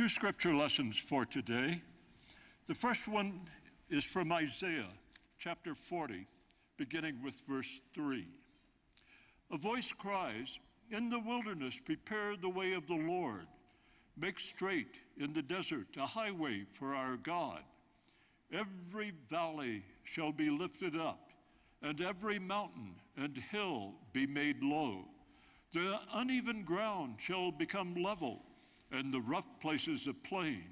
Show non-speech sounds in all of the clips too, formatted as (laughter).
Two scripture lessons for today. The first one is from Isaiah chapter 40, beginning with verse 3. A voice cries, In the wilderness, prepare the way of the Lord. Make straight in the desert a highway for our God. Every valley shall be lifted up, and every mountain and hill be made low. The uneven ground shall become level and the rough places a plain.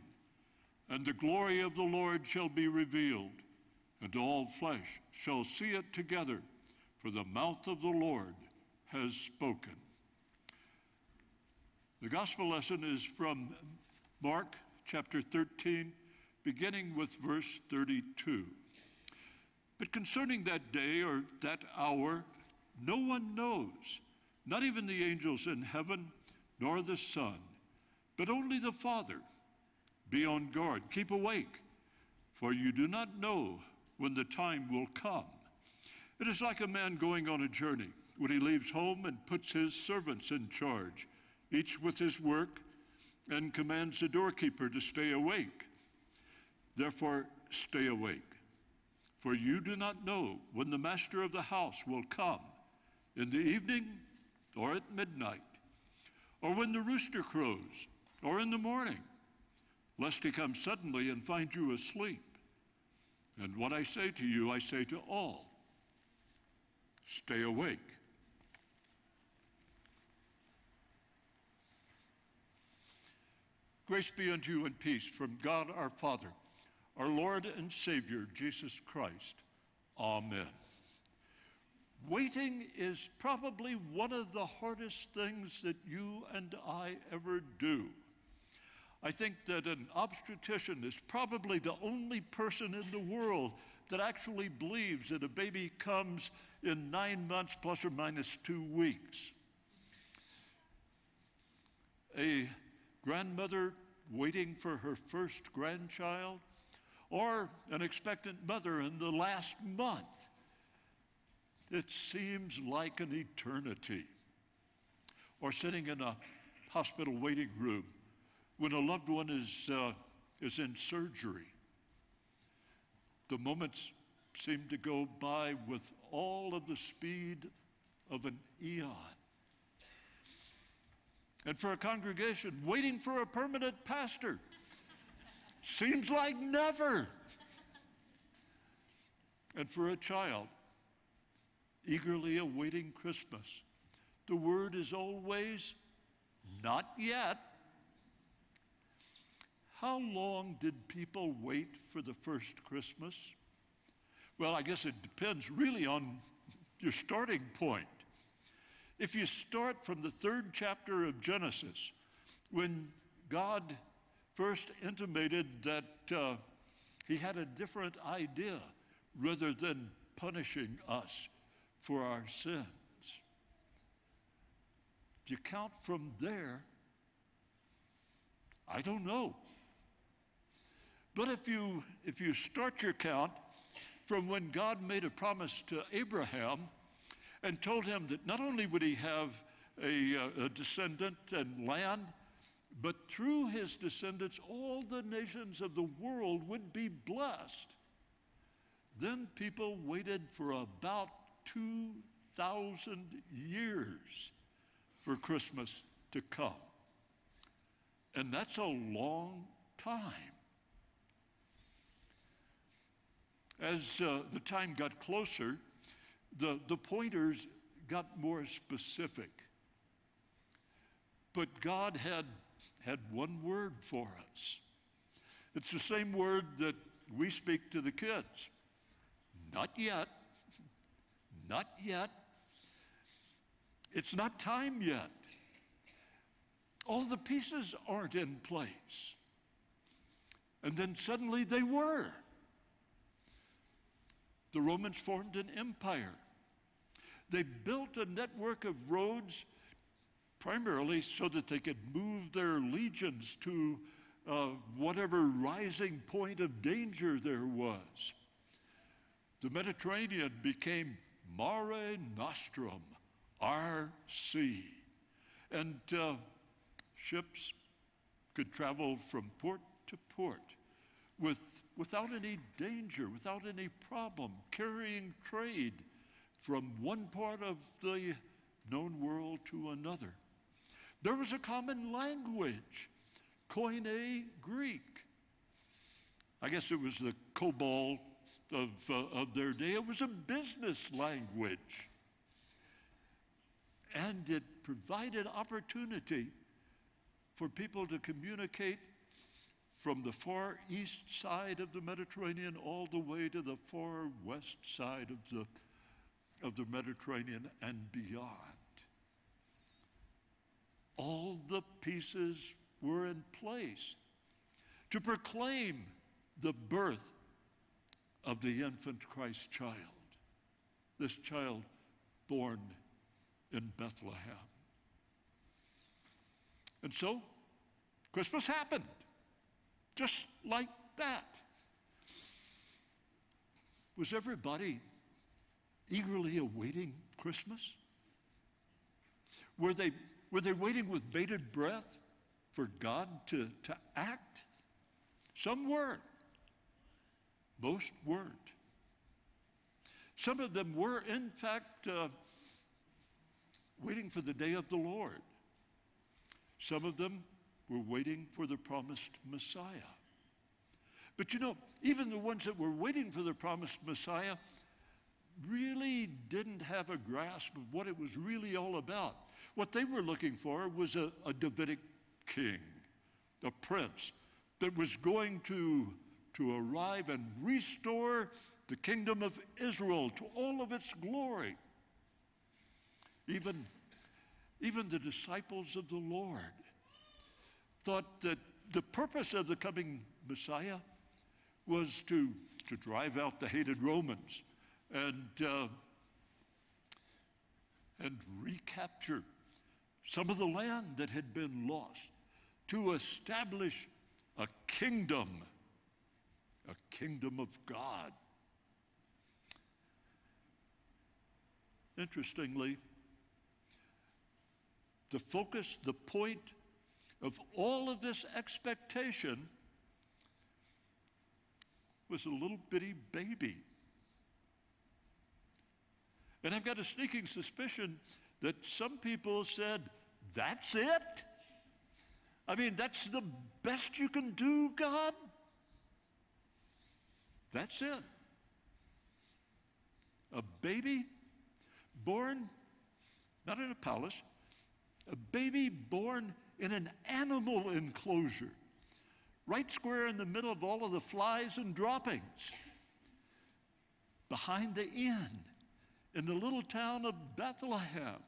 And the glory of the Lord shall be revealed, and all flesh shall see it together, for the mouth of the Lord has spoken. The gospel lesson is from Mark chapter 13, beginning with verse 32. But concerning that day or that hour, no one knows, not even the angels in heaven, nor the Son but only the Father. Be on guard, keep awake, for you do not know when the time will come. It is like a man going on a journey when he leaves home and puts his servants in charge, each with his work, and commands the doorkeeper to stay awake. Therefore, stay awake, for you do not know when the master of the house will come, in the evening or at midnight, or when the rooster crows or in the morning, lest he come suddenly and find you asleep. And what I say to you, I say to all stay awake. Grace be unto you and peace from God our Father, our Lord and Savior, Jesus Christ. Amen. Waiting is probably one of the hardest things that you and I ever do. I think that an obstetrician is probably the only person in the world that actually believes that a baby comes in nine months plus or minus two weeks. A grandmother waiting for her first grandchild, or an expectant mother in the last month. It seems like an eternity. Or sitting in a hospital waiting room when a loved one is, uh, is in surgery, the moments seem to go by with all of the speed of an eon. And for a congregation waiting for a permanent pastor seems like never. And for a child eagerly awaiting Christmas, the word is always not yet. How long did people wait for the first Christmas? Well, I guess it depends really on (laughs) your starting point. If you start from the third chapter of Genesis, when God first intimated that uh, he had a different idea rather than punishing us for our sins. If you count from there, I don't know. But if you, if you start your count from when God made a promise to Abraham and told him that not only would he have a, uh, a descendant and land, but through his descendants, all the nations of the world would be blessed. Then people waited for about 2,000 years for Christmas to come. And that's a long time. As uh, the time got closer, the, the pointers got more specific. But God had, had one word for us. It's the same word that we speak to the kids. Not yet. Not yet. It's not time yet. All the pieces aren't in place. And then suddenly they were the Romans formed an empire. They built a network of roads primarily so that they could move their legions to uh, whatever rising point of danger there was. The Mediterranean became Mare Nostrum, our sea. And uh, ships could travel from port to port with, without any danger, without any problem, carrying trade from one part of the known world to another. There was a common language, Koine Greek. I guess it was the COBOL of, uh, of their day. It was a business language. And it provided opportunity for people to communicate from the far east side of the Mediterranean all the way to the far west side of the, of the Mediterranean and beyond. All the pieces were in place to proclaim the birth of the infant Christ child, this child born in Bethlehem. And so, Christmas happened, just like that. Was everybody eagerly awaiting Christmas? Were they, were they waiting with bated breath for God to, to act? Some were, most weren't. Some of them were, in fact, uh, waiting for the day of the Lord. Some of them were waiting for the promised Messiah. But you know, even the ones that were waiting for the promised Messiah really didn't have a grasp of what it was really all about. What they were looking for was a, a Davidic king, a prince that was going to, to arrive and restore the kingdom of Israel to all of its glory. Even, even the disciples of the Lord thought that the purpose of the coming Messiah was to, to drive out the hated Romans and, uh, and recapture some of the land that had been lost, to establish a kingdom, a kingdom of God. Interestingly, the focus, the point of all of this expectation was a little bitty baby. And I've got a sneaking suspicion that some people said, That's it? I mean, that's the best you can do, God? That's it. A baby born, not in a palace, a baby born in an animal enclosure, right square in the middle of all of the flies and droppings, behind the inn in the little town of Bethlehem.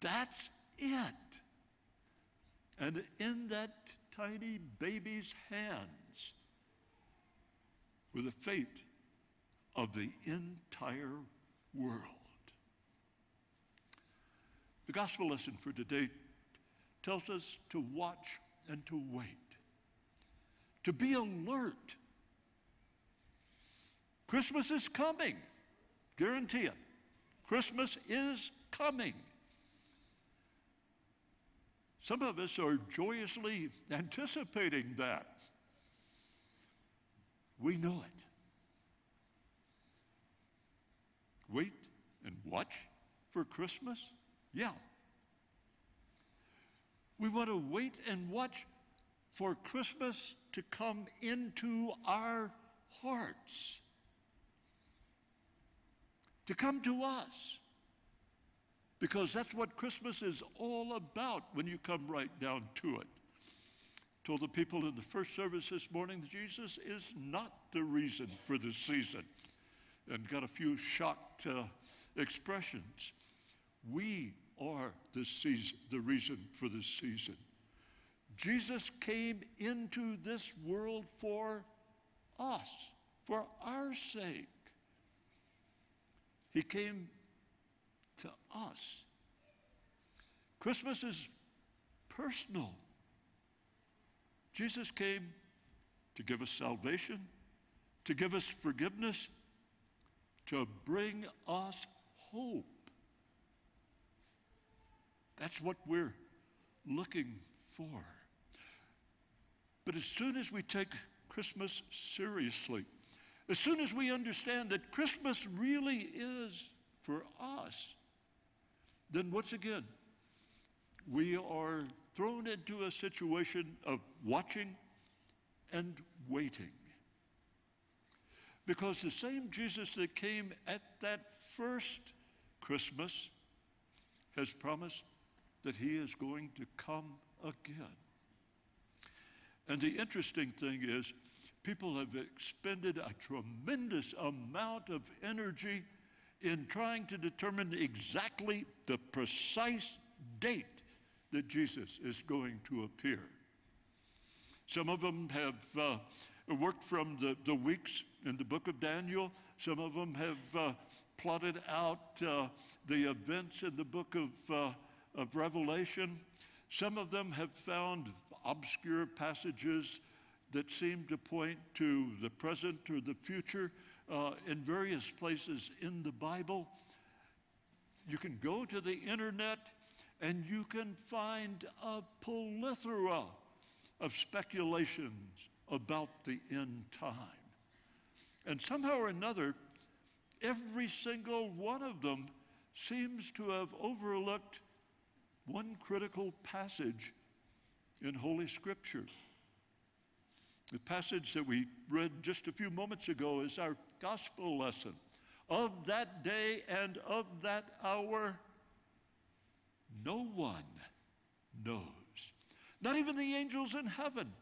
That's it. And in that tiny baby's hands were the fate of the entire world. The gospel lesson for today tells us to watch and to wait, to be alert. Christmas is coming, guarantee it. Christmas is coming. Some of us are joyously anticipating that. We know it. Wait and watch for Christmas? Yeah, we want to wait and watch for Christmas to come into our hearts, to come to us. Because that's what Christmas is all about when you come right down to it. Told the people in the first service this morning that Jesus is not the reason for the season, and got a few shocked uh, expressions. We are the season, the reason for this season. Jesus came into this world for us, for our sake. He came to us. Christmas is personal. Jesus came to give us salvation, to give us forgiveness, to bring us hope. That's what we're looking for. But as soon as we take Christmas seriously, as soon as we understand that Christmas really is for us, then once again, we are thrown into a situation of watching and waiting. Because the same Jesus that came at that first Christmas has promised that he is going to come again. And the interesting thing is, people have expended a tremendous amount of energy in trying to determine exactly the precise date that Jesus is going to appear. Some of them have uh, worked from the, the weeks in the book of Daniel, some of them have uh, plotted out uh, the events in the book of, uh, of Revelation. Some of them have found obscure passages that seem to point to the present or the future uh, in various places in the Bible. You can go to the internet and you can find a plethora of speculations about the end time. And somehow or another, every single one of them seems to have overlooked one critical passage in Holy Scripture. The passage that we read just a few moments ago is our gospel lesson. Of that day and of that hour, no one knows. Not even the angels in heaven,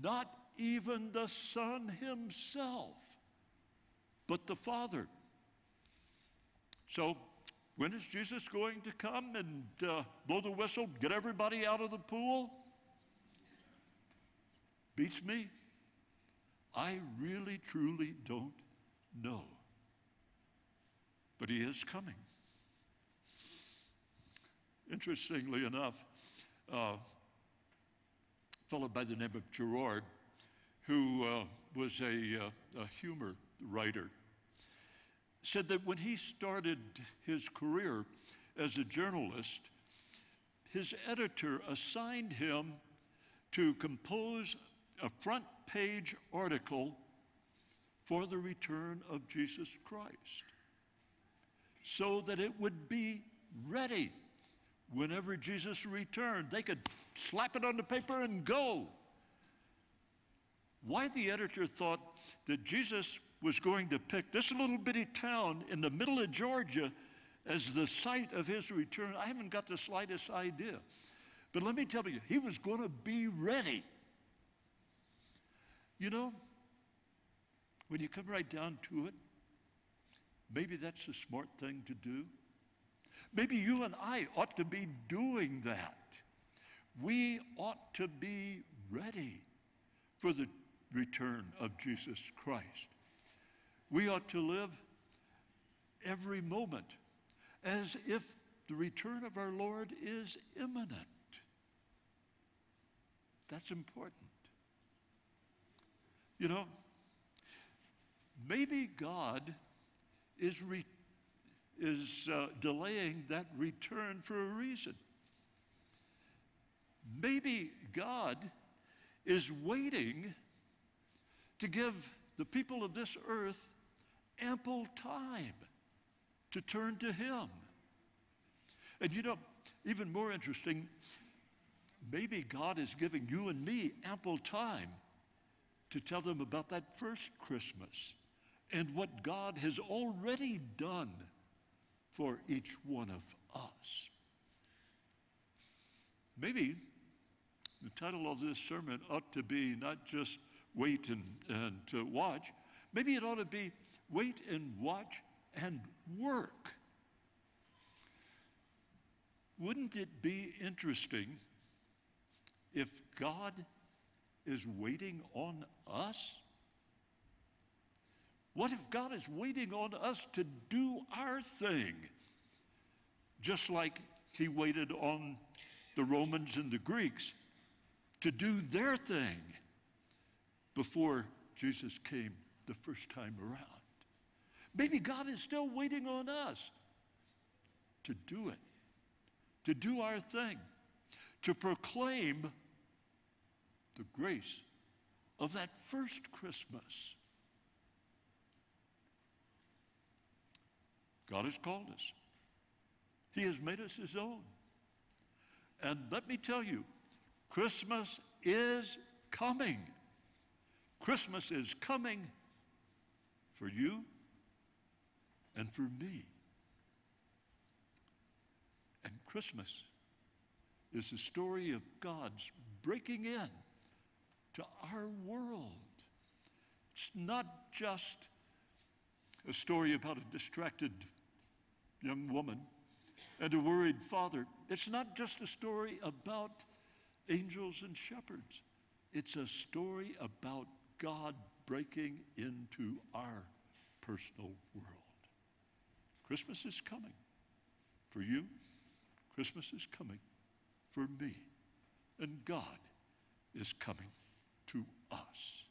not even the Son himself, but the Father. So, when is Jesus going to come and uh, blow the whistle, get everybody out of the pool? Beats me. I really, truly don't know. But he is coming. Interestingly enough, uh, fellow by the name of Grizzard, who uh, was a, uh, a humor writer, said that when he started his career as a journalist, his editor assigned him to compose a front page article for the return of Jesus Christ so that it would be ready whenever Jesus returned. They could slap it on the paper and go. Why the editor thought that Jesus was going to pick this little bitty town in the middle of Georgia as the site of his return, I haven't got the slightest idea. But let me tell you, he was going to be ready. You know, when you come right down to it, maybe that's the smart thing to do. Maybe you and I ought to be doing that. We ought to be ready for the return of Jesus Christ. We ought to live every moment as if the return of our Lord is imminent. That's important. You know, maybe God is, re- is uh, delaying that return for a reason. Maybe God is waiting to give the people of this earth ample time to turn to Him. And you know, even more interesting, maybe God is giving you and me ample time to tell them about that first Christmas and what God has already done for each one of us. Maybe the title of this sermon ought to be not just wait and, and uh, watch, maybe it ought to be wait and watch and work. Wouldn't it be interesting if God is waiting on us? What if God is waiting on us to do our thing? Just like he waited on the Romans and the Greeks to do their thing before Jesus came the first time around. Maybe God is still waiting on us to do it, to do our thing, to proclaim the grace of that first Christmas. God has called us. He has made us his own. And let me tell you, Christmas is coming. Christmas is coming for you and for me. And Christmas is the story of God's breaking in to our world. It's not just a story about a distracted young woman and a worried father. It's not just a story about angels and shepherds. It's a story about God breaking into our personal world. Christmas is coming for you. Christmas is coming for me. And God is coming to us.